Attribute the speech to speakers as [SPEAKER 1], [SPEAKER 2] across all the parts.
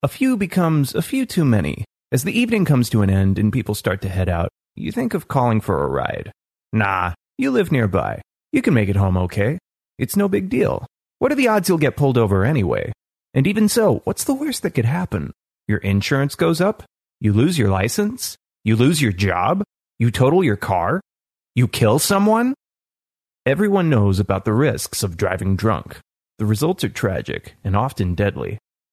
[SPEAKER 1] A few becomes a few too many. As the evening comes to an end and people start to head out, you think of calling for a ride. Nah, you live nearby. You can make it home okay. It's no big deal. What are the odds you'll get pulled over anyway? And even so, what's the worst that could happen? Your insurance goes up? You lose your license? You lose your job? You total your car? You kill someone? Everyone knows about the risks of driving drunk. The results are tragic and often deadly.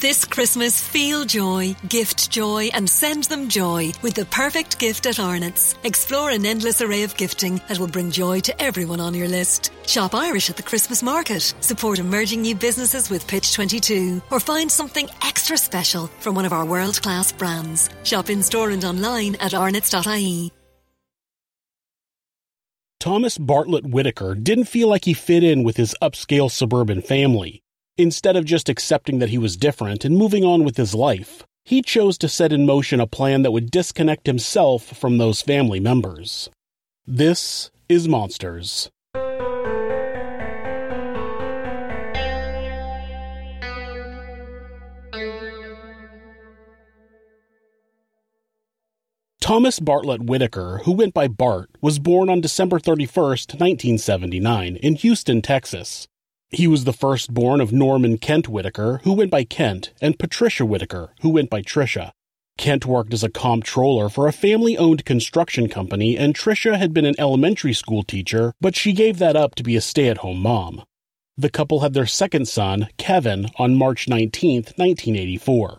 [SPEAKER 2] This Christmas, feel joy, gift joy, and send them joy with the perfect gift at Arnott's. Explore an endless array of gifting that will bring joy to everyone on your list. Shop Irish at the Christmas market. Support emerging new businesses with Pitch 22. Or find something extra special from one of our world class brands. Shop in store and online at arnott's.ie.
[SPEAKER 3] Thomas Bartlett Whitaker didn't feel like he fit in with his upscale suburban family. Instead of just accepting that he was different and moving on with his life, he chose to set in motion a plan that would disconnect himself from those family members. This is Monsters. Thomas Bartlett Whitaker, who went by Bart, was born on December 31, 1979, in Houston, Texas. He was the firstborn of Norman Kent Whitaker, who went by Kent, and Patricia Whitaker, who went by Tricia. Kent worked as a comptroller for a family owned construction company, and Tricia had been an elementary school teacher, but she gave that up to be a stay at home mom. The couple had their second son, Kevin, on March 19, 1984.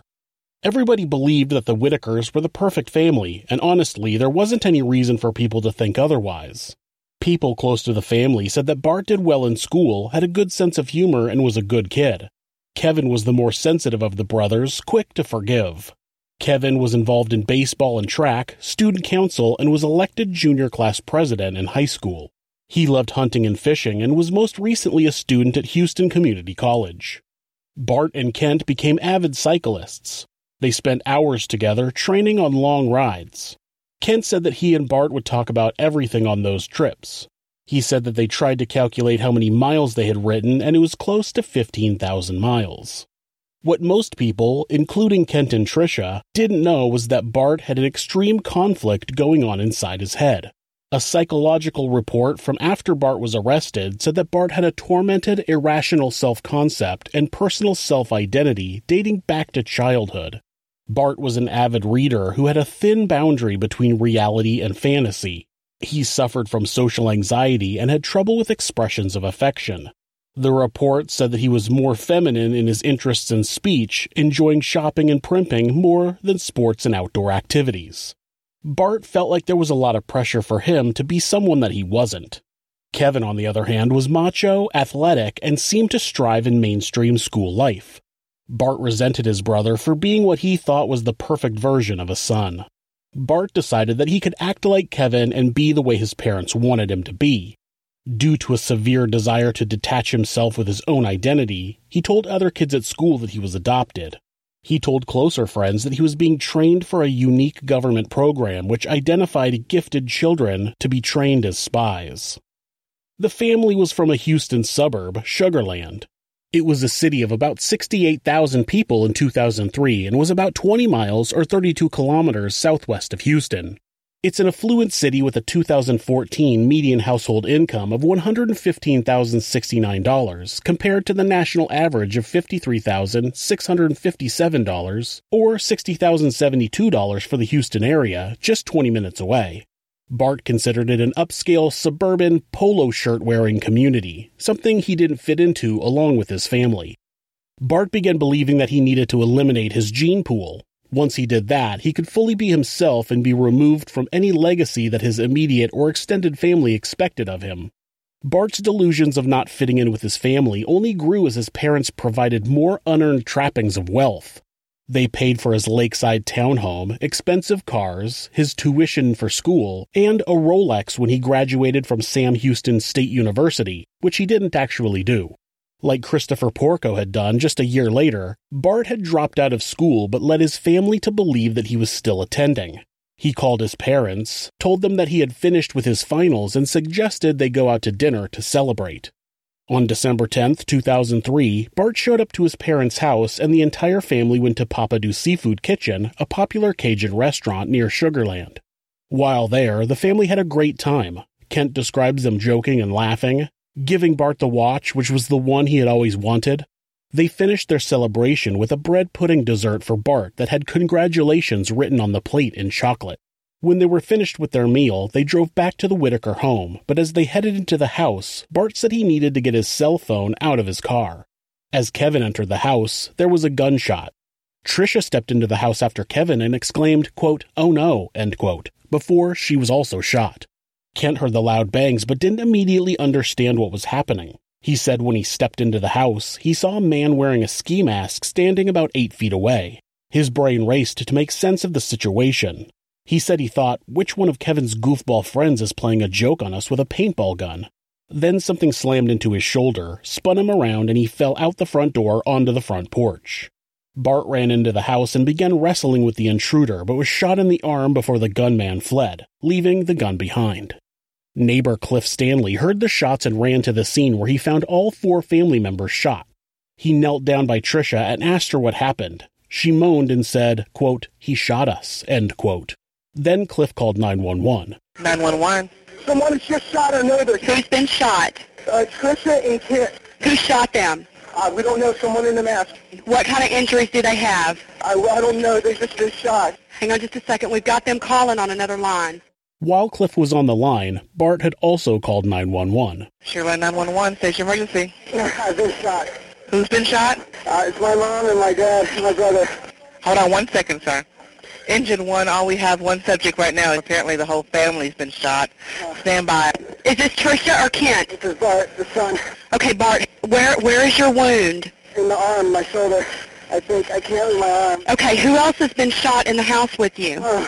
[SPEAKER 3] Everybody believed that the Whitakers were the perfect family, and honestly, there wasn't any reason for people to think otherwise. People close to the family said that Bart did well in school, had a good sense of humor, and was a good kid. Kevin was the more sensitive of the brothers, quick to forgive. Kevin was involved in baseball and track, student council, and was elected junior class president in high school. He loved hunting and fishing and was most recently a student at Houston Community College. Bart and Kent became avid cyclists. They spent hours together training on long rides. Kent said that he and Bart would talk about everything on those trips. He said that they tried to calculate how many miles they had ridden, and it was close to 15,000 miles. What most people, including Kent and Tricia, didn't know was that Bart had an extreme conflict going on inside his head. A psychological report from after Bart was arrested said that Bart had a tormented, irrational self concept and personal self identity dating back to childhood. Bart was an avid reader who had a thin boundary between reality and fantasy. He suffered from social anxiety and had trouble with expressions of affection. The report said that he was more feminine in his interests in speech, enjoying shopping and primping more than sports and outdoor activities. Bart felt like there was a lot of pressure for him to be someone that he wasn't. Kevin, on the other hand, was macho, athletic, and seemed to strive in mainstream school life. Bart resented his brother for being what he thought was the perfect version of a son. Bart decided that he could act like Kevin and be the way his parents wanted him to be. Due to a severe desire to detach himself with his own identity, he told other kids at school that he was adopted. He told closer friends that he was being trained for a unique government program which identified gifted children to be trained as spies. The family was from a Houston suburb, Sugarland. It was a city of about 68,000 people in 2003 and was about 20 miles or 32 kilometers southwest of Houston. It's an affluent city with a 2014 median household income of $115,069 compared to the national average of $53,657 or $60,072 for the Houston area, just 20 minutes away. Bart considered it an upscale suburban polo shirt wearing community, something he didn't fit into along with his family. Bart began believing that he needed to eliminate his gene pool, once he did that, he could fully be himself and be removed from any legacy that his immediate or extended family expected of him. Bart's delusions of not fitting in with his family only grew as his parents provided more unearned trappings of wealth. They paid for his lakeside townhome, expensive cars, his tuition for school, and a Rolex when he graduated from Sam Houston State University, which he didn't actually do. Like Christopher Porco had done just a year later, Bart had dropped out of school but led his family to believe that he was still attending. He called his parents, told them that he had finished with his finals, and suggested they go out to dinner to celebrate. On December 10, 2003, Bart showed up to his parents' house and the entire family went to Pappadeaux Seafood Kitchen, a popular Cajun restaurant near Sugarland. While there, the family had a great time. Kent describes them joking and laughing giving Bart the watch, which was the one he had always wanted. They finished their celebration with a bread pudding dessert for Bart that had congratulations written on the plate in chocolate. When they were finished with their meal, they drove back to the Whitaker home, but as they headed into the house, Bart said he needed to get his cell phone out of his car. As Kevin entered the house, there was a gunshot. Tricia stepped into the house after Kevin and exclaimed, quote, oh no, end quote, before she was also shot. Kent heard the loud bangs but didn't immediately understand what was happening. He said when he stepped into the house, he saw a man wearing a ski mask standing about eight feet away. His brain raced to make sense of the situation. He said he thought, which one of Kevin's goofball friends is playing a joke on us with a paintball gun? Then something slammed into his shoulder, spun him around, and he fell out the front door onto the front porch. Bart ran into the house and began wrestling with the intruder, but was shot in the arm before the gunman fled, leaving the gun behind. Neighbor Cliff Stanley heard the shots and ran to the scene where he found all four family members shot. He knelt down by Tricia and asked her what happened. She moaned and said, quote, he shot us, end quote. Then Cliff called 911.
[SPEAKER 4] 911.
[SPEAKER 5] Someone has just shot our neighbor.
[SPEAKER 4] Who's been shot?
[SPEAKER 5] Uh, Tricia and Kit.
[SPEAKER 4] Who shot them?
[SPEAKER 5] Uh, we don't know. Someone in the mask.
[SPEAKER 4] What kind of injuries do they have?
[SPEAKER 5] I, I don't know. They just been shot.
[SPEAKER 4] Hang on just a second. We've got them calling on another line.
[SPEAKER 3] While Cliff was on the line, Bart had also called 911.
[SPEAKER 4] Sugarland 911, station emergency.
[SPEAKER 5] I've been shot.
[SPEAKER 4] Who's been shot?
[SPEAKER 5] Uh, it's my mom and my dad and my brother.
[SPEAKER 4] Hold on one second, sir. Engine 1, all we have one subject right now. Apparently the whole family's been shot. Stand by. Is this Tricia or Kent?
[SPEAKER 5] This is Bart, the son.
[SPEAKER 4] Okay, Bart, where where is your wound?
[SPEAKER 5] In the arm, my shoulder. I think I can't move my arm.
[SPEAKER 4] Okay, who else has been shot in the house with you?
[SPEAKER 5] Uh,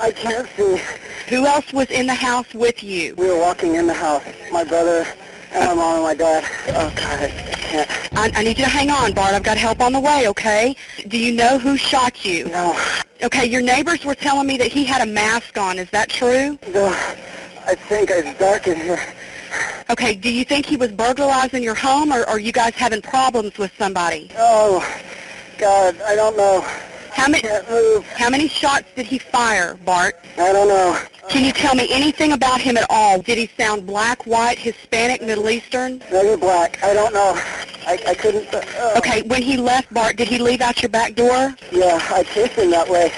[SPEAKER 5] I can't see.
[SPEAKER 4] Who else was in the house with you?
[SPEAKER 5] We were walking in the house. My brother Oh, and my mom and my dad. Oh God, I can't.
[SPEAKER 4] I, I need you to hang on, Bart. I've got help on the way, okay? Do you know who shot you?
[SPEAKER 5] No,
[SPEAKER 4] Okay, your neighbors were telling me that he had a mask on. Is that true?
[SPEAKER 5] no. I think it's dark in here.
[SPEAKER 4] Okay, do you think he was burglarizing your home, or are you guys having problems with somebody?
[SPEAKER 5] Oh, God, I don't know.
[SPEAKER 4] How many
[SPEAKER 5] Can't move.
[SPEAKER 4] how many shots did he fire, Bart?
[SPEAKER 5] I don't know.
[SPEAKER 4] Can you tell me anything about him at all? Did he sound black, white, Hispanic, Middle Eastern?
[SPEAKER 5] Maybe black. I don't know. I, I couldn't. Uh,
[SPEAKER 4] Okay, when he left, Bart, did he leave out your back door?
[SPEAKER 5] Yeah, I chased him that way.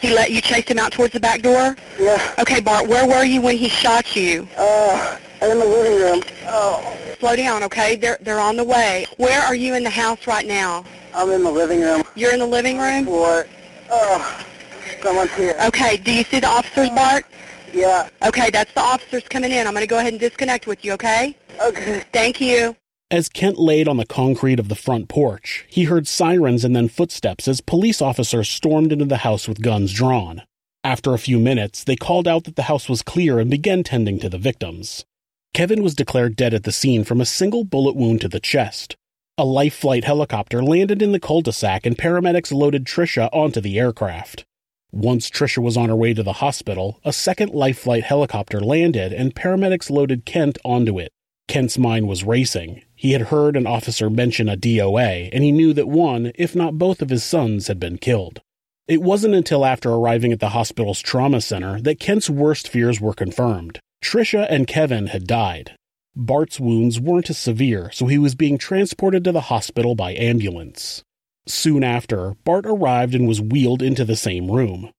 [SPEAKER 4] He let you chase him out towards the back door?
[SPEAKER 5] Yeah.
[SPEAKER 4] Okay, Bart, where were you when he shot you?
[SPEAKER 5] Uh, I'm in the living room. Oh,
[SPEAKER 4] Slow down, okay? They're they're on the way. Where are you in the house right now?
[SPEAKER 5] I'm in the living room.
[SPEAKER 4] You're in the living room?
[SPEAKER 5] What? Oh, someone's here.
[SPEAKER 4] Okay, do you see the officers, Bart?
[SPEAKER 5] Yeah.
[SPEAKER 4] Okay, that's the officers coming in. I'm going to go ahead and disconnect with you, okay?
[SPEAKER 5] Okay.
[SPEAKER 4] Thank you.
[SPEAKER 3] As Kent laid on the concrete of the front porch, he heard sirens and then footsteps as police officers stormed into the house with guns drawn. After a few minutes, they called out that the house was clear and began tending to the victims. Kevin was declared dead at the scene from a single bullet wound to the chest. A life flight helicopter landed in the cul-de-sac and paramedics loaded Tricia onto the aircraft. Once Tricia was on her way to the hospital, a second life flight helicopter landed and paramedics loaded Kent onto it. Kent's mind was racing. He had heard an officer mention a DOA, and he knew that one, if not both of his sons, had been killed. It wasn't until after arriving at the hospital's trauma center that Kent's worst fears were confirmed. Tricia and Kevin had died. Bart's wounds weren't as severe, so he was being transported to the hospital by ambulance. Soon after, Bart arrived and was wheeled into the same room.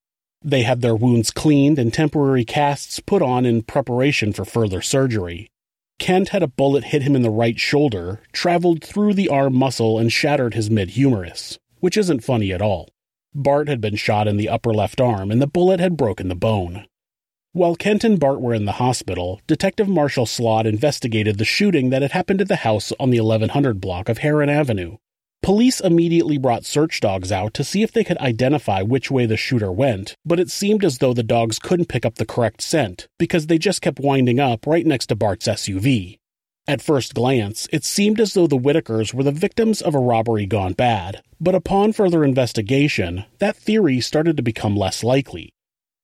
[SPEAKER 3] They had their wounds cleaned and temporary casts put on in preparation for further surgery. Kent had a bullet hit him in the right shoulder, traveled through the arm muscle, and shattered his mid humerus, which isn't funny at all. Bart had been shot in the upper left arm, and the bullet had broken the bone. While Kent and Bart were in the hospital, Detective Marshall Slott investigated the shooting that had happened at the house on the 1100 block of Heron Avenue. Police immediately brought search dogs out to see if they could identify which way the shooter went, but it seemed as though the dogs couldn't pick up the correct scent because they just kept winding up right next to Bart's SUV. At first glance, it seemed as though the Whitakers were the victims of a robbery gone bad, but upon further investigation, that theory started to become less likely.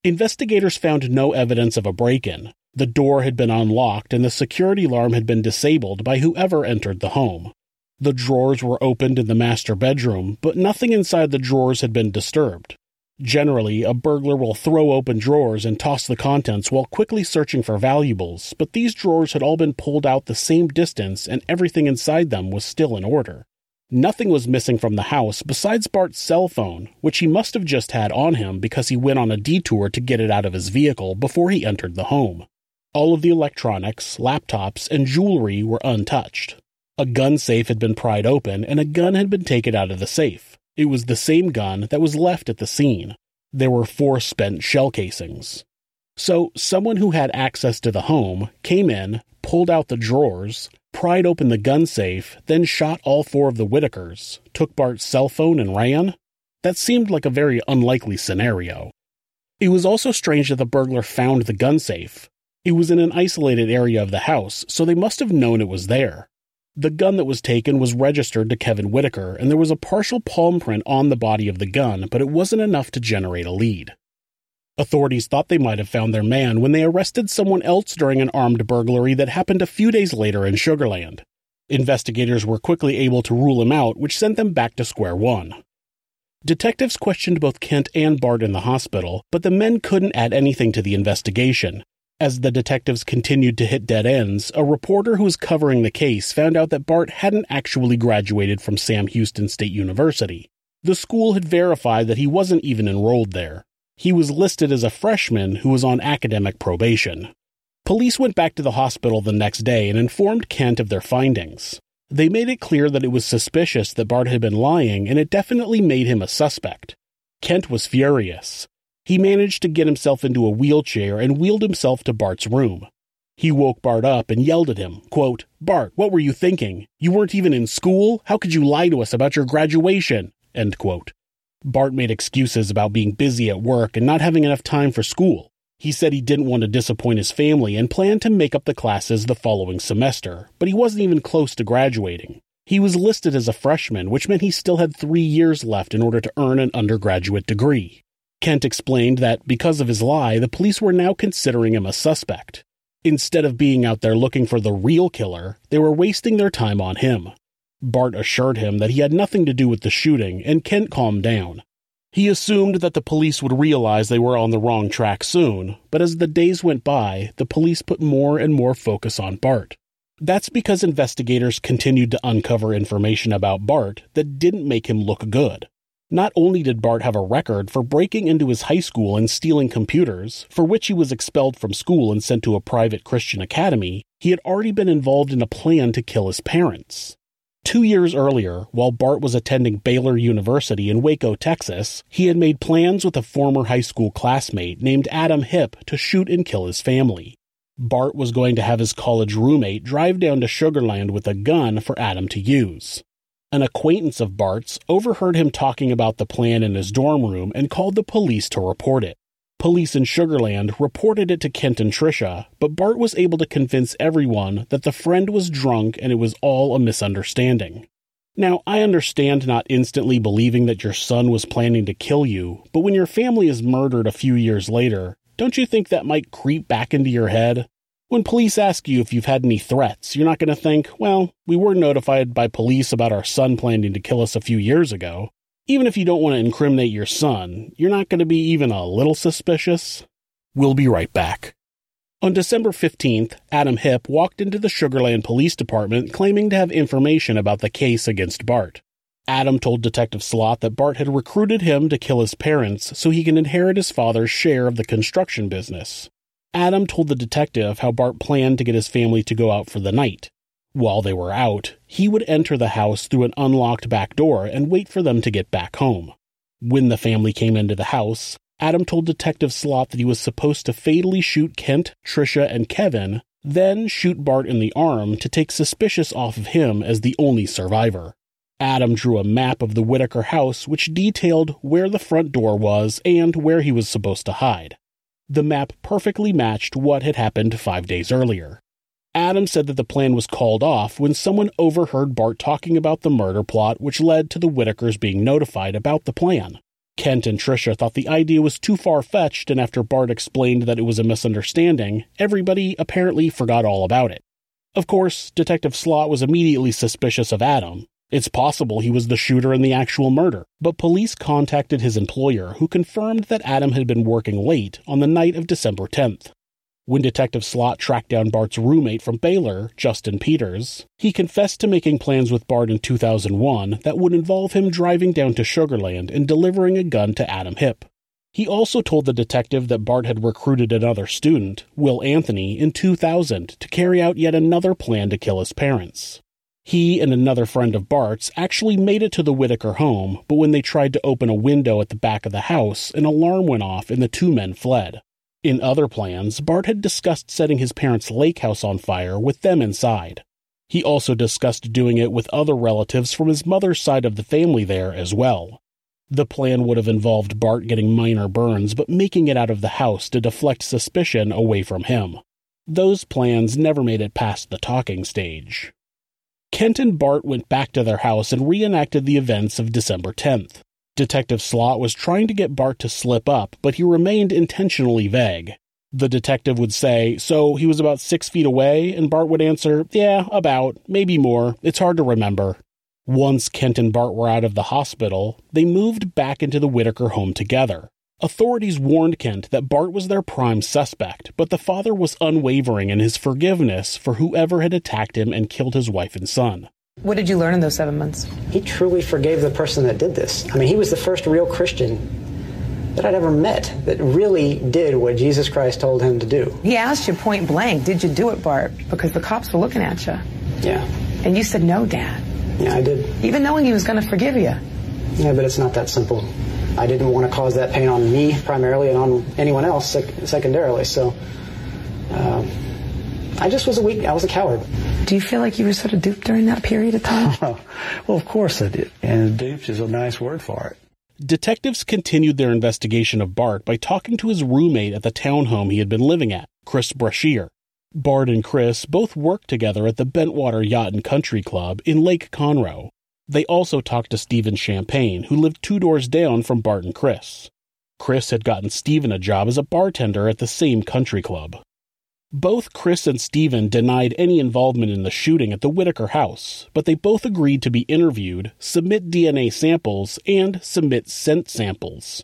[SPEAKER 3] Investigators found no evidence of a break in. The door had been unlocked and the security alarm had been disabled by whoever entered the home. The drawers were opened in the master bedroom, but nothing inside the drawers had been disturbed. Generally, a burglar will throw open drawers and toss the contents while quickly searching for valuables, but these drawers had all been pulled out the same distance and everything inside them was still in order. Nothing was missing from the house besides Bart's cell phone, which he must have just had on him because he went on a detour to get it out of his vehicle before he entered the home. All of the electronics, laptops, and jewelry were untouched. A gun safe had been pried open and a gun had been taken out of the safe. It was the same gun that was left at the scene. There were four spent shell casings. So, someone who had access to the home came in, pulled out the drawers, pried open the gun safe, then shot all four of the Whitakers, took Bart's cell phone, and ran? That seemed like a very unlikely scenario. It was also strange that the burglar found the gun safe. It was in an isolated area of the house, so they must have known it was there. The gun that was taken was registered to Kevin Whitaker, and there was a partial palm print on the body of the gun, but it wasn't enough to generate a lead. Authorities thought they might have found their man when they arrested someone else during an armed burglary that happened a few days later in Sugarland. Investigators were quickly able to rule him out, which sent them back to square one. Detectives questioned both Kent and Bart in the hospital, but the men couldn't add anything to the investigation. As the detectives continued to hit dead ends, a reporter who was covering the case found out that Bart hadn't actually graduated from Sam Houston State University. The school had verified that he wasn't even enrolled there. He was listed as a freshman who was on academic probation. Police went back to the hospital the next day and informed Kent of their findings. They made it clear that it was suspicious that Bart had been lying, and it definitely made him a suspect. Kent was furious. He managed to get himself into a wheelchair and wheeled himself to Bart's room. He woke Bart up and yelled at him, quote, Bart, what were you thinking? You weren't even in school? How could you lie to us about your graduation? End quote. Bart made excuses about being busy at work and not having enough time for school. He said he didn't want to disappoint his family and planned to make up the classes the following semester, but he wasn't even close to graduating. He was listed as a freshman, which meant he still had three years left in order to earn an undergraduate degree. Kent explained that because of his lie, the police were now considering him a suspect. Instead of being out there looking for the real killer, they were wasting their time on him. Bart assured him that he had nothing to do with the shooting, and Kent calmed down. He assumed that the police would realize they were on the wrong track soon, but as the days went by, the police put more and more focus on Bart. That's because investigators continued to uncover information about Bart that didn't make him look good. Not only did Bart have a record for breaking into his high school and stealing computers, for which he was expelled from school and sent to a private Christian academy, he had already been involved in a plan to kill his parents. Two years earlier, while Bart was attending Baylor University in Waco, Texas, he had made plans with a former high school classmate named Adam Hipp to shoot and kill his family. Bart was going to have his college roommate drive down to Sugarland with a gun for Adam to use. An acquaintance of Bart's overheard him talking about the plan in his dorm room and called the police to report it. Police in Sugarland reported it to Kent and Tricia, but Bart was able to convince everyone that the friend was drunk and it was all a misunderstanding. Now, I understand not instantly believing that your son was planning to kill you, but when your family is murdered a few years later, don't you think that might creep back into your head? When police ask you if you've had any threats, you're not going to think, well, we were notified by police about our son planning to kill us a few years ago. Even if you don't want to incriminate your son, you're not going to be even a little suspicious. We'll be right back. On December 15th, Adam Hipp walked into the Sugarland Police Department claiming to have information about the case against Bart. Adam told Detective Slot that Bart had recruited him to kill his parents so he can inherit his father's share of the construction business. Adam told the detective how Bart planned to get his family to go out for the night. While they were out, he would enter the house through an unlocked back door and wait for them to get back home. When the family came into the house, Adam told Detective Slot that he was supposed to fatally shoot Kent, Tricia, and Kevin, then shoot Bart in the arm to take suspicious off of him as the only survivor. Adam drew a map of the Whitaker house which detailed where the front door was and where he was supposed to hide. The map perfectly matched what had happened five days earlier. Adam said that the plan was called off when someone overheard Bart talking about the murder plot, which led to the Whitakers being notified about the plan. Kent and Tricia thought the idea was too far fetched, and after Bart explained that it was a misunderstanding, everybody apparently forgot all about it. Of course, Detective Slot was immediately suspicious of Adam. It's possible he was the shooter in the actual murder, but police contacted his employer, who confirmed that Adam had been working late on the night of December 10th. When Detective Slot tracked down Bart's roommate from Baylor, Justin Peters, he confessed to making plans with Bart in 2001 that would involve him driving down to Sugarland and delivering a gun to Adam Hipp. He also told the detective that Bart had recruited another student, Will Anthony, in 2000 to carry out yet another plan to kill his parents. He and another friend of Bart's actually made it to the Whitaker home, but when they tried to open a window at the back of the house, an alarm went off and the two men fled. In other plans, Bart had discussed setting his parents' lake house on fire with them inside. He also discussed doing it with other relatives from his mother's side of the family there as well. The plan would have involved Bart getting minor burns but making it out of the house to deflect suspicion away from him. Those plans never made it past the talking stage. Kent and Bart went back to their house and reenacted the events of December 10th. Detective Slot was trying to get Bart to slip up, but he remained intentionally vague. The detective would say, So he was about six feet away? And Bart would answer, Yeah, about, maybe more. It's hard to remember. Once Kent and Bart were out of the hospital, they moved back into the Whitaker home together. Authorities warned Kent that Bart was their prime suspect, but the father was unwavering in his forgiveness for whoever had attacked him and killed his wife and son.
[SPEAKER 6] What did you learn in those seven months?
[SPEAKER 7] He truly forgave the person that did this. I mean, he was the first real Christian that I'd ever met that really did what Jesus Christ told him to do.
[SPEAKER 6] He asked you point blank, did you do it, Bart? Because the cops were looking at you.
[SPEAKER 7] Yeah.
[SPEAKER 6] And you said, no, Dad.
[SPEAKER 7] Yeah, I did.
[SPEAKER 6] Even knowing he was going to forgive you.
[SPEAKER 7] Yeah, but it's not that simple. I didn't want to cause that pain on me primarily and on anyone else sec- secondarily. So uh, I just was a weak, I was a coward.
[SPEAKER 6] Do you feel like you were sort of duped during that period of time?
[SPEAKER 8] well, of course I did. And duped is a nice word for it.
[SPEAKER 3] Detectives continued their investigation of Bart by talking to his roommate at the townhome he had been living at, Chris Brashear. Bart and Chris both worked together at the Bentwater Yacht and Country Club in Lake Conroe. They also talked to Stephen Champagne, who lived two doors down from Bart and Chris. Chris had gotten Stephen a job as a bartender at the same country club. Both Chris and Stephen denied any involvement in the shooting at the Whitaker house, but they both agreed to be interviewed, submit DNA samples, and submit scent samples.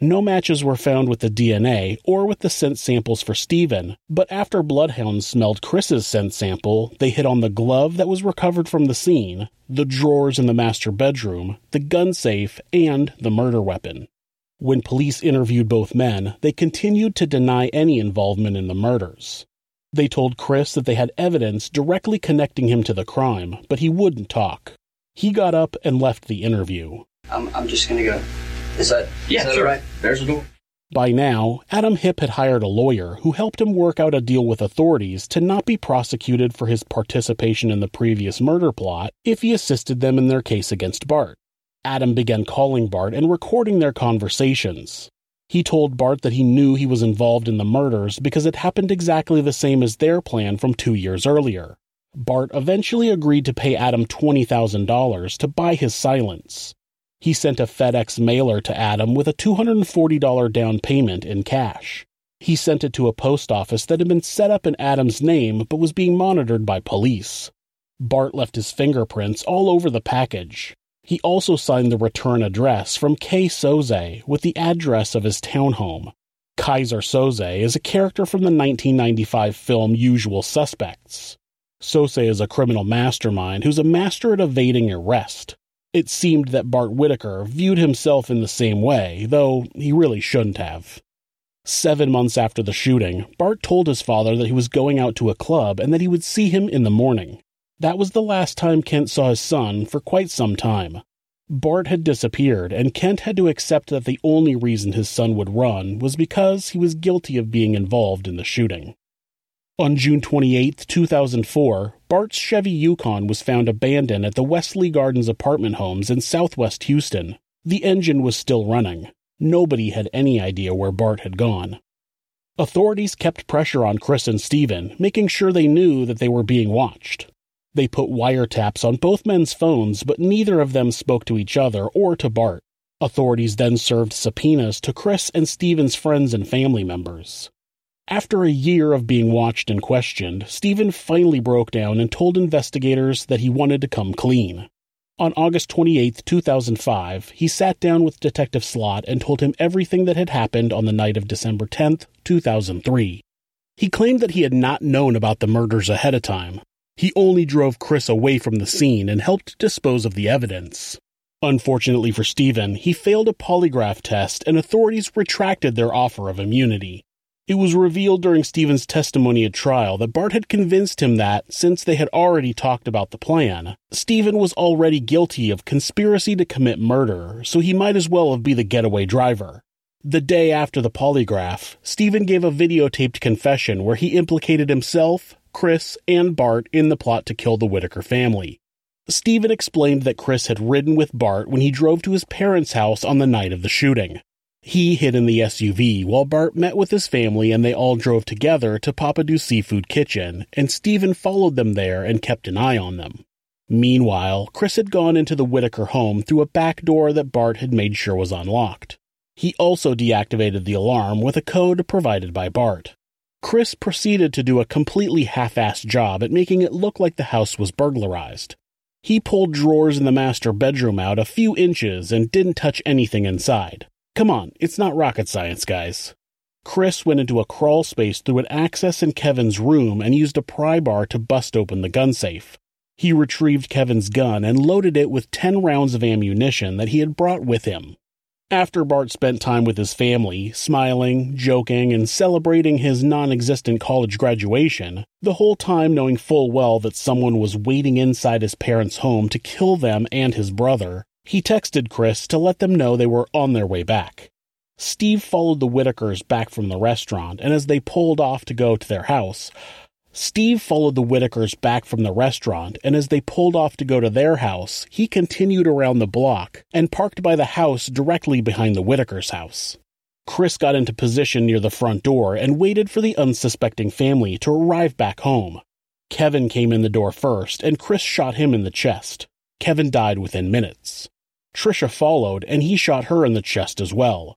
[SPEAKER 3] No matches were found with the DNA or with the scent samples for Stephen, but after bloodhounds smelled Chris's scent sample, they hit on the glove that was recovered from the scene, the drawers in the master bedroom, the gun safe, and the murder weapon. When police interviewed both men, they continued to deny any involvement in the murders. They told Chris that they had evidence directly connecting him to the crime, but he wouldn't talk. He got up and left the interview.
[SPEAKER 9] I'm, I'm just going to go. Is that,
[SPEAKER 10] yeah,
[SPEAKER 9] is that
[SPEAKER 10] sure.
[SPEAKER 9] all right?
[SPEAKER 10] There's the door.
[SPEAKER 3] By now, Adam Hipp had hired a lawyer who helped him work out a deal with authorities to not be prosecuted for his participation in the previous murder plot if he assisted them in their case against Bart. Adam began calling Bart and recording their conversations. He told Bart that he knew he was involved in the murders because it happened exactly the same as their plan from two years earlier. Bart eventually agreed to pay Adam $20,000 to buy his silence. He sent a FedEx mailer to Adam with a $240 down payment in cash. He sent it to a post office that had been set up in Adam's name but was being monitored by police. Bart left his fingerprints all over the package. He also signed the return address from Kay Soze with the address of his townhome. Keyser Soze is a character from the 1995 film Usual Suspects. Soze is a criminal mastermind who's a master at evading arrest. It seemed that Bart Whitaker viewed himself in the same way, though he really shouldn't have. Seven months after the shooting, Bart told his father that he was going out to a club and that he would see him in the morning. That was the last time Kent saw his son for quite some time. Bart had disappeared, and Kent had to accept that the only reason his son would run was because he was guilty of being involved in the shooting. On June 28, 2004, Bart's Chevy Yukon was found abandoned at the Wesley Gardens apartment homes in southwest Houston. The engine was still running. Nobody had any idea where Bart had gone. Authorities kept pressure on Chris and Steven, making sure they knew that they were being watched. They put wiretaps on both men's phones, but neither of them spoke to each other or to Bart. Authorities then served subpoenas to Chris and Steven's friends and family members. After a year of being watched and questioned, Steven finally broke down and told investigators that he wanted to come clean. On August 28, 2005, he sat down with Detective Slot and told him everything that had happened on the night of December 10, 2003. He claimed that he had not known about the murders ahead of time, he only drove Chris away from the scene and helped dispose of the evidence. Unfortunately for Steven, he failed a polygraph test and authorities retracted their offer of immunity. It was revealed during Steven's testimony at trial that Bart had convinced him that, since they had already talked about the plan, Steven was already guilty of conspiracy to commit murder, so he might as well have be the getaway driver. The day after the polygraph, Steven gave a videotaped confession where he implicated himself, Chris, and Bart in the plot to kill the Whitaker family. Stephen explained that Chris had ridden with Bart when he drove to his parents' house on the night of the shooting. He hid in the SUV while Bart met with his family and they all drove together to Pappadeaux Seafood Kitchen, and Stephen followed them there and kept an eye on them. Meanwhile, Chris had gone into the Whitaker home through a back door that Bart had made sure was unlocked. He also deactivated the alarm with a code provided by Bart. Chris proceeded to do a completely half assed job at making it look like the house was burglarized. He pulled drawers in the master bedroom out a few inches and didn't touch anything inside. Come on, it's not rocket science, guys. Chris went into a crawl space through an access in Kevin's room and used a pry bar to bust open the gun safe. He retrieved Kevin's gun and loaded it with 10 rounds of ammunition that he had brought with him. After Bart spent time with his family, smiling, joking, and celebrating his non existent college graduation, the whole time knowing full well that someone was waiting inside his parents' home to kill them and his brother, he texted Chris to let them know they were on their way back. Steve followed the Whitakers back from the restaurant, and as they pulled off to go to their house, Steve followed the Whitakers back from the restaurant, and as they pulled off to go to their house, he continued around the block and parked by the house directly behind the Whitakers' house. Chris got into position near the front door and waited for the unsuspecting family to arrive back home. Kevin came in the door first, and Chris shot him in the chest. Kevin died within minutes. Tricia followed, and he shot her in the chest as well.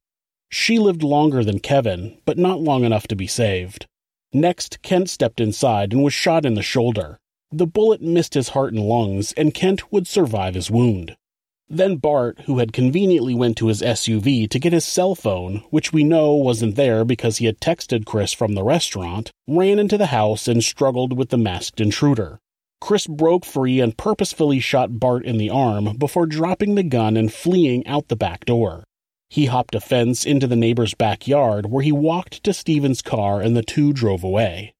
[SPEAKER 3] She lived longer than Kevin, but not long enough to be saved. Next, Kent stepped inside and was shot in the shoulder. The bullet missed his heart and lungs, and Kent would survive his wound. Then Bart, who had conveniently went to his SUV to get his cell phone, which we know wasn't there because he had texted Chris from the restaurant, ran into the house and struggled with the masked intruder. Chris broke free and purposefully shot Bart in the arm before dropping the gun and fleeing out the back door. He hopped a fence into the neighbor's backyard where he walked to Steven's car and the two drove away.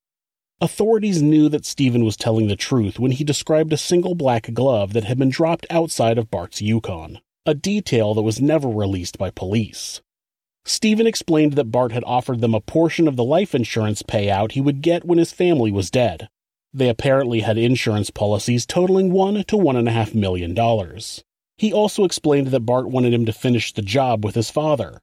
[SPEAKER 3] Authorities knew that Steven was telling the truth when he described a single black glove that had been dropped outside of Bart's Yukon, a detail that was never released by police. Steven explained that Bart had offered them a portion of the life insurance payout he would get when his family was dead. They apparently had insurance policies totaling one to one and a half million dollars. He also explained that Bart wanted him to finish the job with his father.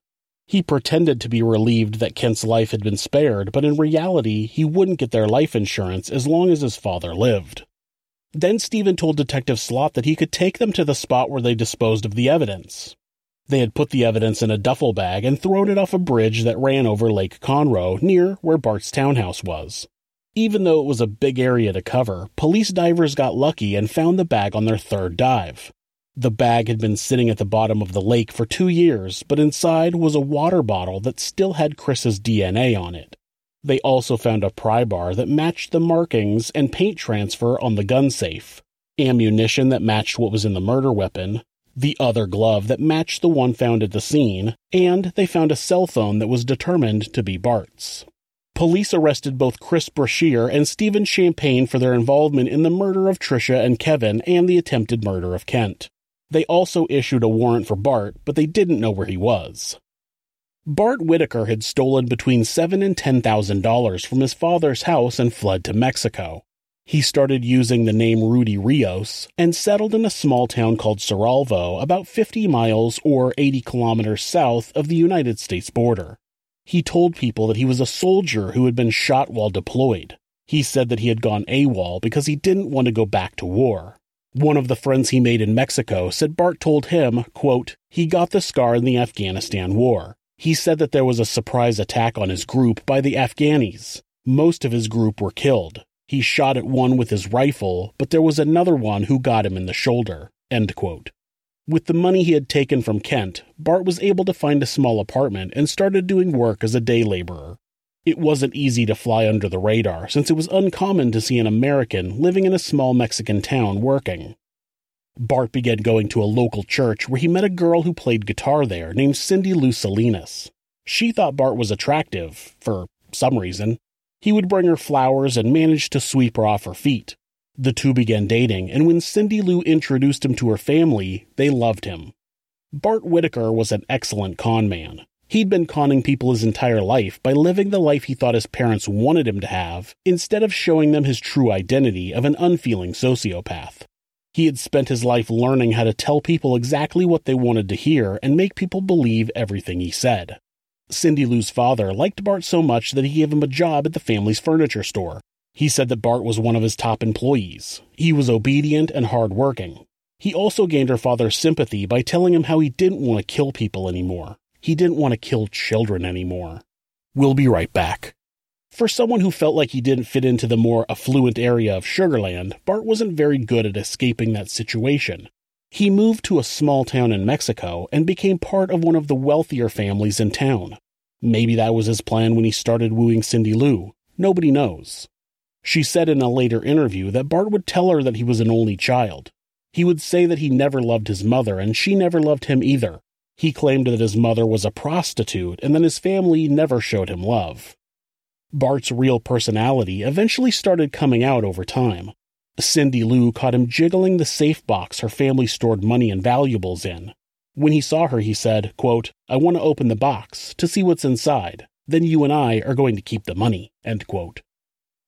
[SPEAKER 3] He pretended to be relieved that Kent's life had been spared, but in reality, he wouldn't get their life insurance as long as his father lived. Then Stephen told Detective Slot that he could take them to the spot where they disposed of the evidence. They had put the evidence in a duffel bag and thrown it off a bridge that ran over Lake Conroe near where Bart's townhouse was. Even though it was a big area to cover, police divers got lucky and found the bag on their third dive. The bag had been sitting at the bottom of the lake for two years, but inside was a water bottle that still had Chris's DNA on it. They also found a pry bar that matched the markings and paint transfer on the gun safe, ammunition that matched what was in the murder weapon, the other glove that matched the one found at the scene, and they found a cell phone that was determined to be Bart's. Police arrested both Chris Brashear and Stephen Champagne for their involvement in the murder of Tricia and Kevin and the attempted murder of Kent. They also issued a warrant for Bart, but they didn't know where he was. Bart Whitaker had stolen between seven and ten thousand dollars from his father's house and fled to Mexico. He started using the name Rudy Rios and settled in a small town called Cerralvo, about 50 miles or 80 kilometers south of the United States border. He told people that he was a soldier who had been shot while deployed. He said that he had gone AWOL because he didn't want to go back to war. One of the friends he made in Mexico said Bart told him, quote, he got the scar in the Afghanistan war. He said that there was a surprise attack on his group by the Afghanis. Most of his group were killed. He shot at one with his rifle, but there was another one who got him in the shoulder. End quote. With the money he had taken from Kent, Bart was able to find a small apartment and started doing work as a day laborer. It wasn't easy to fly under the radar since it was uncommon to see an American living in a small Mexican town working. Bart began going to a local church where he met a girl who played guitar there named Cindy Lou Salinas. She thought Bart was attractive, for some reason. He would bring her flowers and managed to sweep her off her feet. The two began dating, and when Cindy Lou introduced him to her family, they loved him. Bart Whitaker was an excellent con man. He'd been conning people his entire life by living the life he thought his parents wanted him to have, instead of showing them his true identity of an unfeeling sociopath. He had spent his life learning how to tell people exactly what they wanted to hear and make people believe everything he said. Cindy Lou's father liked Bart so much that he gave him a job at the family's furniture store. He said that Bart was one of his top employees. He was obedient and hardworking. He also gained her father's sympathy by telling him how he didn't want to kill people anymore. He didn't want to kill children anymore. We'll be right back. For someone who felt like he didn't fit into the more affluent area of Sugarland, Bart wasn't very good at escaping that situation. He moved to a small town in Mexico and became part of one of the wealthier families in town. Maybe that was his plan when he started wooing Cindy Lou. Nobody knows. She said in a later interview that Bart would tell her that he was an only child. He would say that he never loved his mother and she never loved him either, he claimed that his mother was a prostitute and that his family never showed him love. Bart's real personality eventually started coming out over time. Cindy Lou caught him jiggling the safe box her family stored money and valuables in. When he saw her, he said, quote, I want to open the box to see what's inside. Then you and I are going to keep the money. End quote.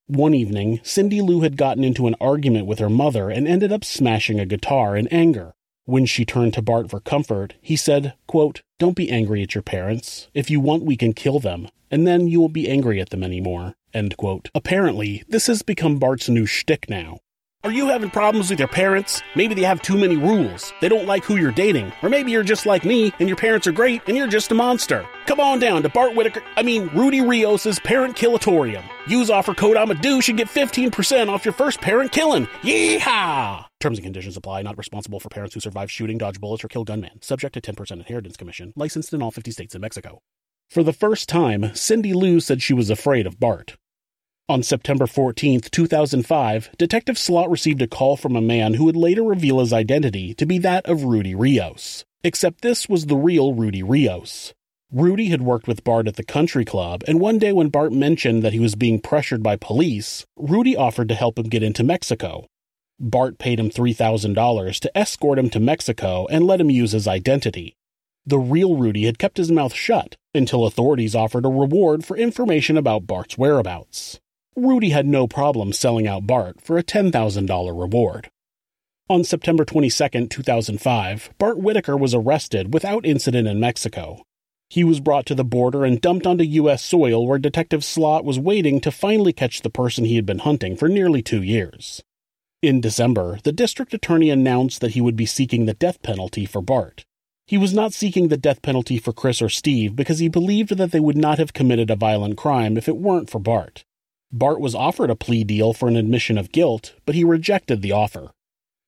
[SPEAKER 3] One evening, Cindy Lou had gotten into an argument with her mother and ended up smashing a guitar in anger. When she turned to Bart for comfort, he said, quote, Don't be angry at your parents. If you want, we can kill them, and then you won't be angry at them anymore. End quote. Apparently, this has become Bart's new shtick now. Are you having problems with your parents? Maybe they have too many rules. They don't like who you're dating. Or maybe you're just like me and your parents are great and you're just a monster. Come on down to Bart Whitaker, I mean, Rudy Rios' Parent Killatorium. Use offer code I'm a douche and get 15% off your first parent killing. Yeehaw! Terms and conditions apply. Not responsible for parents who survive shooting, dodge bullets, or kill gunmen. Subject to 10% inheritance commission. Licensed in all 50 states and Mexico. For the first time, Cindy Lou said she was afraid of Bart. On September 14, 2005, Detective Slot received a call from a man who would later reveal his identity to be that of Rudy Rios. Except this was the real Rudy Rios. Rudy had worked with Bart at the country club, and one day when Bart mentioned that he was being pressured by police, Rudy offered to help him get into Mexico. Bart paid him $3,000 to escort him to Mexico and let him use his identity. The real Rudy had kept his mouth shut until authorities offered a reward for information about Bart's whereabouts. Rudy had no problem selling out Bart for a $10,000 reward. On September 22, 2005, Bart Whitaker was arrested without incident in Mexico. He was brought to the border and dumped onto U.S. soil where Detective Slot was waiting to finally catch the person he had been hunting for nearly two years. In December, the district attorney announced that he would be seeking the death penalty for Bart. He was not seeking the death penalty for Chris or Steve because he believed that they would not have committed a violent crime if it weren't for Bart. Bart was offered a plea deal for an admission of guilt, but he rejected the offer.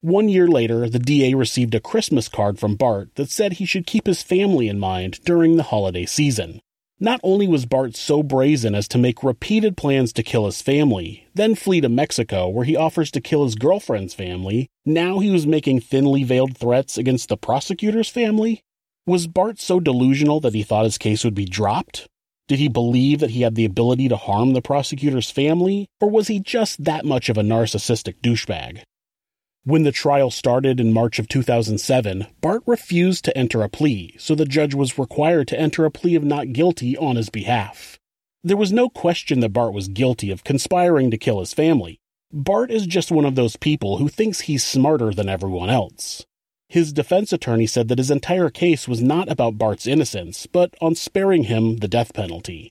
[SPEAKER 3] One year later, the DA received a Christmas card from Bart that said he should keep his family in mind during the holiday season. Not only was Bart so brazen as to make repeated plans to kill his family, then flee to Mexico where he offers to kill his girlfriend's family, now he was making thinly veiled threats against the prosecutor's family? Was Bart so delusional that he thought his case would be dropped? Did he believe that he had the ability to harm the prosecutor's family, or was he just that much of a narcissistic douchebag? When the trial started in March of 2007, Bart refused to enter a plea, so the judge was required to enter a plea of not guilty on his behalf. There was no question that Bart was guilty of conspiring to kill his family. Bart is just one of those people who thinks he's smarter than everyone else. His defense attorney said that his entire case was not about Bart's innocence, but on sparing him the death penalty.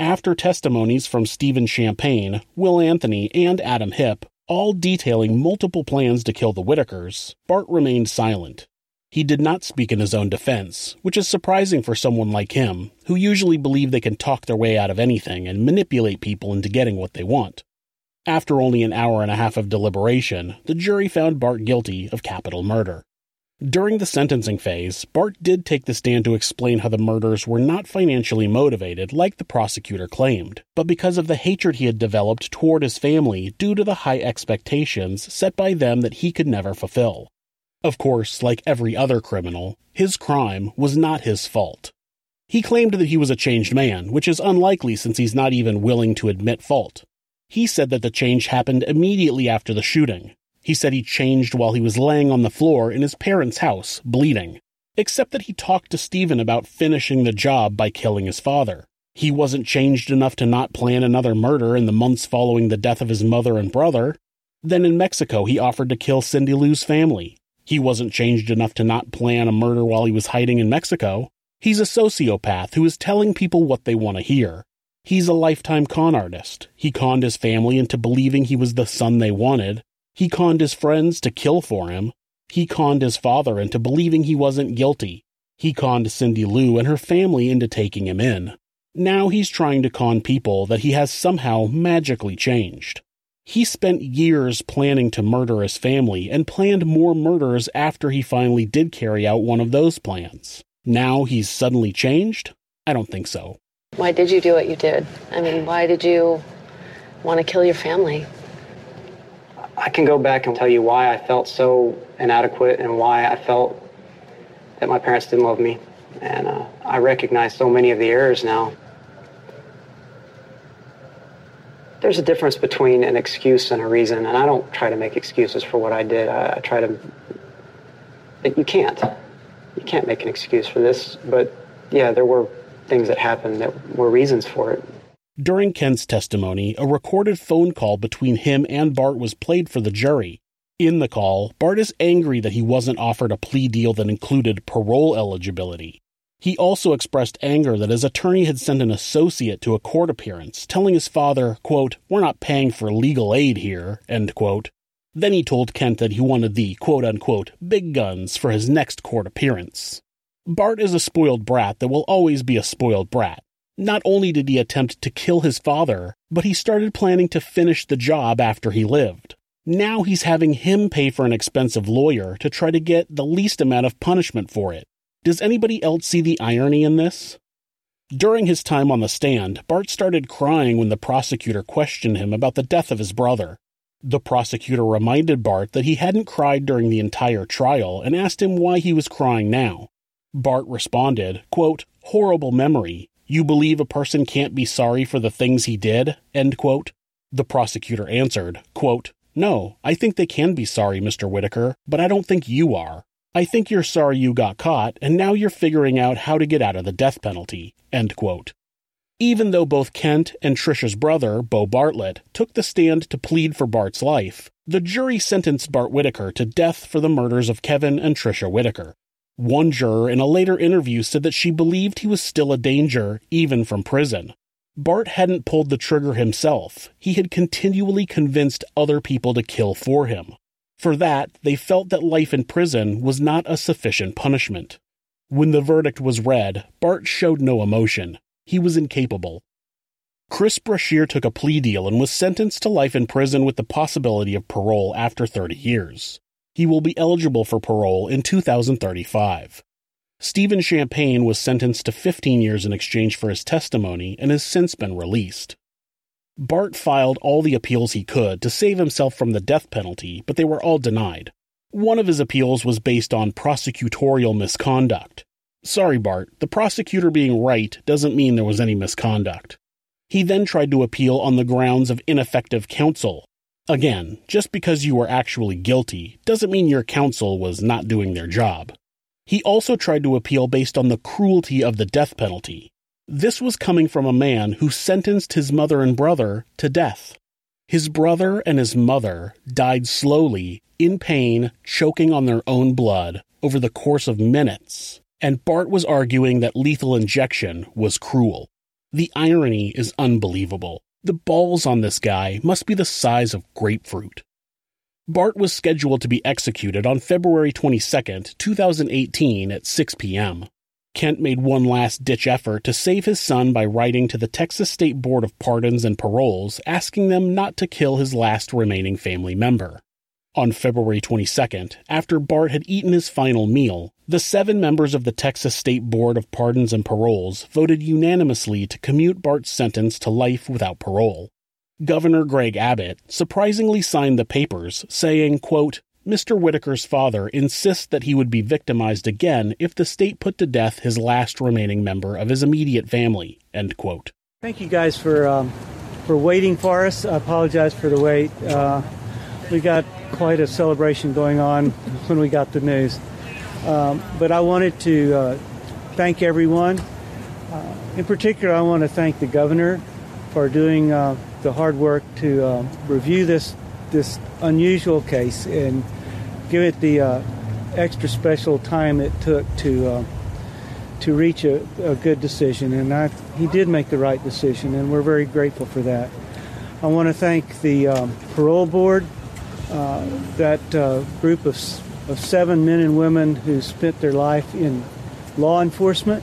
[SPEAKER 3] After testimonies from Stephen Champagne, Will Anthony, and Adam Hipp, all detailing multiple plans to kill the Whitakers, Bart remained silent. He did not speak in his own defense, which is surprising for someone like him, who usually believe they can talk their way out of anything and manipulate people into getting what they want. After only an hour and a half of deliberation, the jury found Bart guilty of capital murder. During the sentencing phase, Bart did take the stand to explain how the murders were not financially motivated like the prosecutor claimed, but because of the hatred he had developed toward his family due to the high expectations set by them that he could never fulfill. Of course, like every other criminal, his crime was not his fault. He claimed that he was a changed man, which is unlikely since he's not even willing to admit fault. He said that the change happened immediately after the shooting, he said he changed while he was laying on the floor in his parents' house, bleeding. Except that he talked to Stephen about finishing the job by killing his father. He wasn't changed enough to not plan another murder in the months following the death of his mother and brother. Then in Mexico, he offered to kill Cindy Lou's family. He wasn't changed enough to not plan a murder while he was hiding in Mexico. He's a sociopath who is telling people what they want to hear. He's a lifetime con artist. He conned his family into believing he was the son they wanted, he conned his friends to kill for him. He conned his father into believing he wasn't guilty. He conned Cindy Lou and her family into taking him in. Now he's trying to con people that he has somehow magically changed. He spent years planning to murder his family and planned more murders after he finally did carry out one of those plans. Now he's suddenly changed? I don't think so.
[SPEAKER 10] Why did you do what you did? I mean, why did you want to kill your family?
[SPEAKER 7] I can go back and tell you why I felt so inadequate and why I felt that my parents didn't love me. And uh, I recognize so many of the errors now. There's a difference between an excuse and a reason, and I don't try to make excuses for what I did. I, I try to. You can't. You can't make an excuse for this, but yeah, there were things that happened that were reasons for it.
[SPEAKER 3] During Kent's testimony, a recorded phone call between him and Bart was played for the jury. In the call, Bart is angry that he wasn't offered a plea deal that included parole eligibility. He also expressed anger that his attorney had sent an associate to a court appearance, telling his father, quote, We're not paying for legal aid here, end quote. Then he told Kent that he wanted the quote unquote big guns for his next court appearance. Bart is a spoiled brat that will always be a spoiled brat. Not only did he attempt to kill his father, but he started planning to finish the job after he lived. Now he's having him pay for an expensive lawyer to try to get the least amount of punishment for it. Does anybody else see the irony in this? During his time on the stand, Bart started crying when the prosecutor questioned him about the death of his brother. The prosecutor reminded Bart that he hadn't cried during the entire trial and asked him why he was crying now. Bart responded, quote, horrible memory, you believe a person can't be sorry for the things he did? End quote. The prosecutor answered, quote, No, I think they can be sorry, Mr. Whitaker, but I don't think you are. I think you're sorry you got caught, and now you're figuring out how to get out of the death penalty. End quote. Even though both Kent and Tricia's brother, Bo Bartlett, took the stand to plead for Bart's life, the jury sentenced Bart Whitaker to death for the murders of Kevin and Tricia Whitaker. One juror in a later interview said that she believed he was still a danger, even from prison. Bart hadn't pulled the trigger himself, he had continually convinced other people to kill for him. For that, they felt that life in prison was not a sufficient punishment. When the verdict was read, Bart showed no emotion. He was incapable. Chris Brashear took a plea deal and was sentenced to life in prison with the possibility of parole after 30 years. He will be eligible for parole in 2035. Stephen Champagne was sentenced to 15 years in exchange for his testimony and has since been released. Bart filed all the appeals he could to save himself from the death penalty, but they were all denied. One of his appeals was based on prosecutorial misconduct. Sorry, Bart, the prosecutor being right doesn't mean there was any misconduct. He then tried to appeal on the grounds of ineffective counsel. Again, just because you were actually guilty doesn't mean your counsel was not doing their job. He also tried to appeal based on the cruelty of the death penalty. This was coming from a man who sentenced his mother and brother to death. His brother and his mother died slowly, in pain, choking on their own blood over the course of minutes, and Bart was arguing that lethal injection was cruel. The irony is unbelievable. The balls on this guy must be the size of grapefruit. Bart was scheduled to be executed on February 22, 2018 at 6 p.m. Kent made one last ditch effort to save his son by writing to the Texas State Board of Pardons and Paroles asking them not to kill his last remaining family member. On February 22nd, after Bart had eaten his final meal, the seven members of the Texas State Board of Pardons and Paroles voted unanimously to commute Bart's sentence to life without parole. Governor Greg Abbott surprisingly signed the papers, saying, quote, Mr. Whitaker's father insists that he would be victimized again if the state put to death his last remaining member of his immediate family. End quote.
[SPEAKER 11] Thank you guys for um, for waiting for us. I apologize for the wait. Uh, we got quite a celebration going on when we got the news. Um, but I wanted to uh, thank everyone. Uh, in particular, I want to thank the governor for doing uh, the hard work to uh, review this this unusual case and give it the uh, extra special time it took to uh, to reach a, a, good decision. And I, he did make the right decision, and we're very grateful for that. I want to thank the um, parole board uh, that uh, group of, of seven men and women who spent their life in law enforcement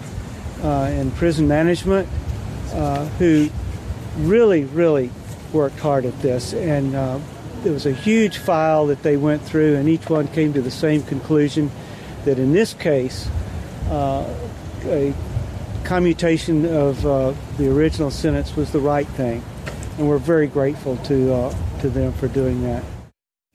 [SPEAKER 11] uh, and prison management, uh, who really, really worked hard at this. And uh, there was a huge file that they went through, and each one came to the same conclusion that in this case, a commutation of the original sentence was the right thing. And we're very grateful to, to them for doing that.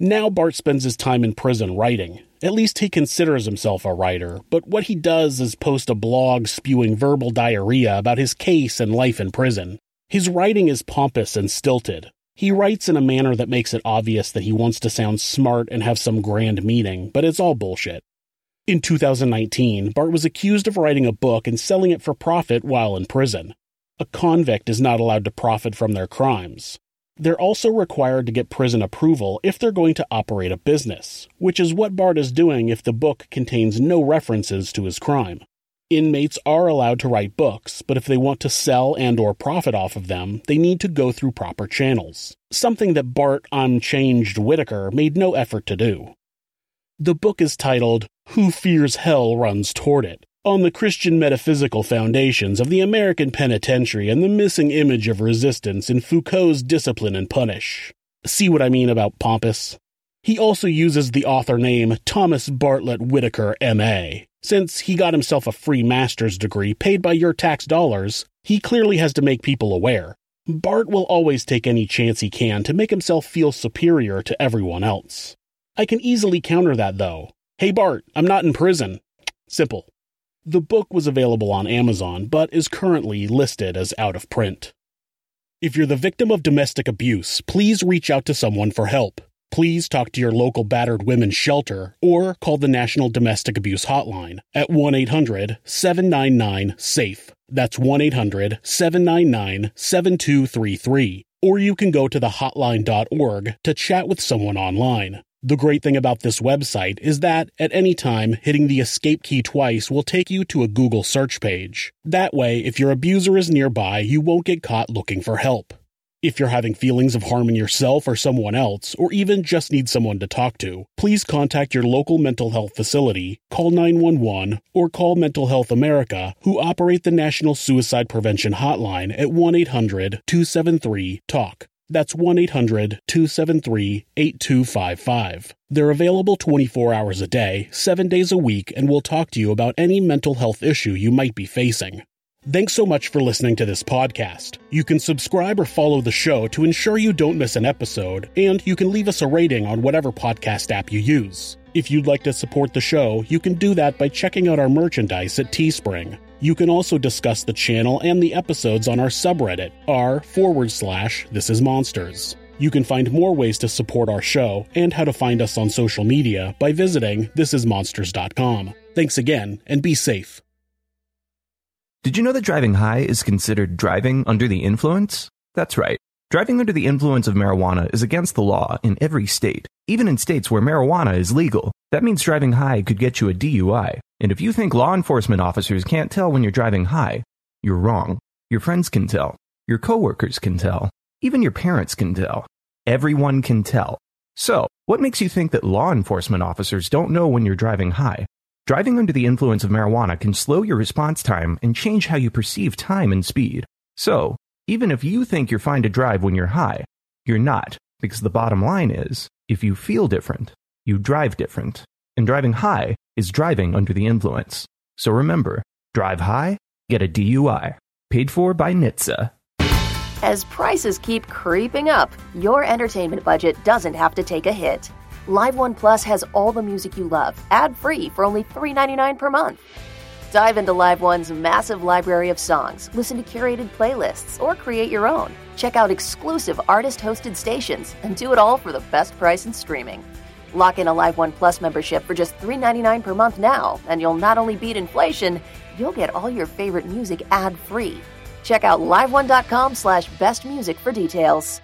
[SPEAKER 3] Now Bart spends his time in prison writing. At least he considers himself a writer, but what he does is post a blog spewing verbal diarrhea about his case and life in prison. His writing is pompous and stilted. He writes in a manner that makes it obvious that he wants to sound smart and have some grand meaning, but it's all bullshit. In 2019, Bart was accused of writing a book and selling it for profit while in prison. A convict is not allowed to profit from their crimes. They're also required to get prison approval if they're going to operate a business, which is what Bart is doing if the book contains no references to his crime. Inmates are allowed to write books, but if they want to sell and or profit off of them, they need to go through proper channels, something that Bart Unchanged Whitaker made no effort to do. The book is titled Who Fears Hell Runs Toward It, on the Christian metaphysical foundations of the American penitentiary and the missing image of resistance in Foucault's Discipline and Punish. See what I mean about pompous? He also uses the author name Thomas Bartlett Whitaker, M.A. Since he got himself a free master's degree paid by your tax dollars, he clearly has to make people aware. Bart will always take any chance he can to make himself feel superior to everyone else. I can easily counter that, though. Hey Bart, I'm not in prison. Simple. The book was available on Amazon, but is currently listed as out of print. If you're the victim of domestic abuse, please reach out to someone for help. Please talk to your local battered women's shelter or call the National Domestic Abuse Hotline at 1 800 799 SAFE. That's 1 800 799 7233. Or you can go to thehotline.org to chat with someone online. The great thing about this website is that, at any time, hitting the escape key twice will take you to a Google search page. That way, if your abuser is nearby, you won't get caught looking for help. If you're having feelings of harming yourself or someone else, or even just need someone to talk to, please contact your local mental health facility, call 911, or call Mental Health America, who operate the National Suicide Prevention Hotline at 1 800 273 TALK. That's 1 800 273 8255. They're available 24 hours a day, 7 days a week, and will talk to you about any mental health issue you might be facing. Thanks so much for listening to this podcast. You can subscribe or follow the show to ensure you don't miss an episode, and you can leave us a rating on whatever podcast app you use. If you'd like to support the show, you can do that by checking out our merchandise at Teespring. You can also discuss the channel and the episodes on our subreddit, r forward slash this is monsters. You can find more ways to support our show and how to find us on social media by visiting thisismonsters.com. Thanks again, and be safe.
[SPEAKER 1] Did you know that driving high is considered driving under the influence? That's right. Driving under the influence of marijuana is against the law in every state, even in states where marijuana is legal. That means driving high could get you a DUI. And if you think law enforcement officers can't tell when you're driving high, you're wrong. Your friends can tell. Your coworkers can tell. Even your parents can tell. Everyone can tell. So, what makes you think that law enforcement officers don't know when you're driving high? Driving under the influence of marijuana can slow your response time and change how you perceive time and speed. So, even if you think you're fine to drive when you're high, you're not, because the bottom line is, if you feel different, you drive different. And driving high is driving under the influence. So remember, drive high, get a DUI. Paid for by NHTSA.
[SPEAKER 12] As prices keep creeping up, your entertainment budget doesn't have to take a hit. Live One Plus has all the music you love, ad free for only $3.99 per month. Dive into Live One's massive library of songs, listen to curated playlists, or create your own. Check out exclusive artist hosted stations and do it all for the best price in streaming. Lock in a Live One Plus membership for just $3.99 per month now, and you'll not only beat inflation, you'll get all your favorite music ad free. Check out liveone.com slash best music for details.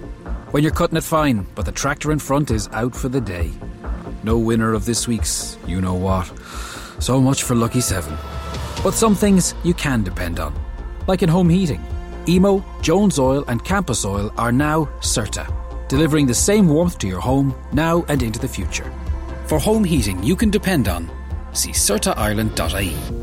[SPEAKER 13] When you're cutting it fine, but the tractor in front is out for the day. No winner of this week's you know what. So much for Lucky 7. But some things you can depend on, like in home heating. Emo, Jones Oil, and Campus Oil are now CERTA, delivering the same warmth to your home now and into the future. For home heating you can depend on, see CERTAIreland.ie.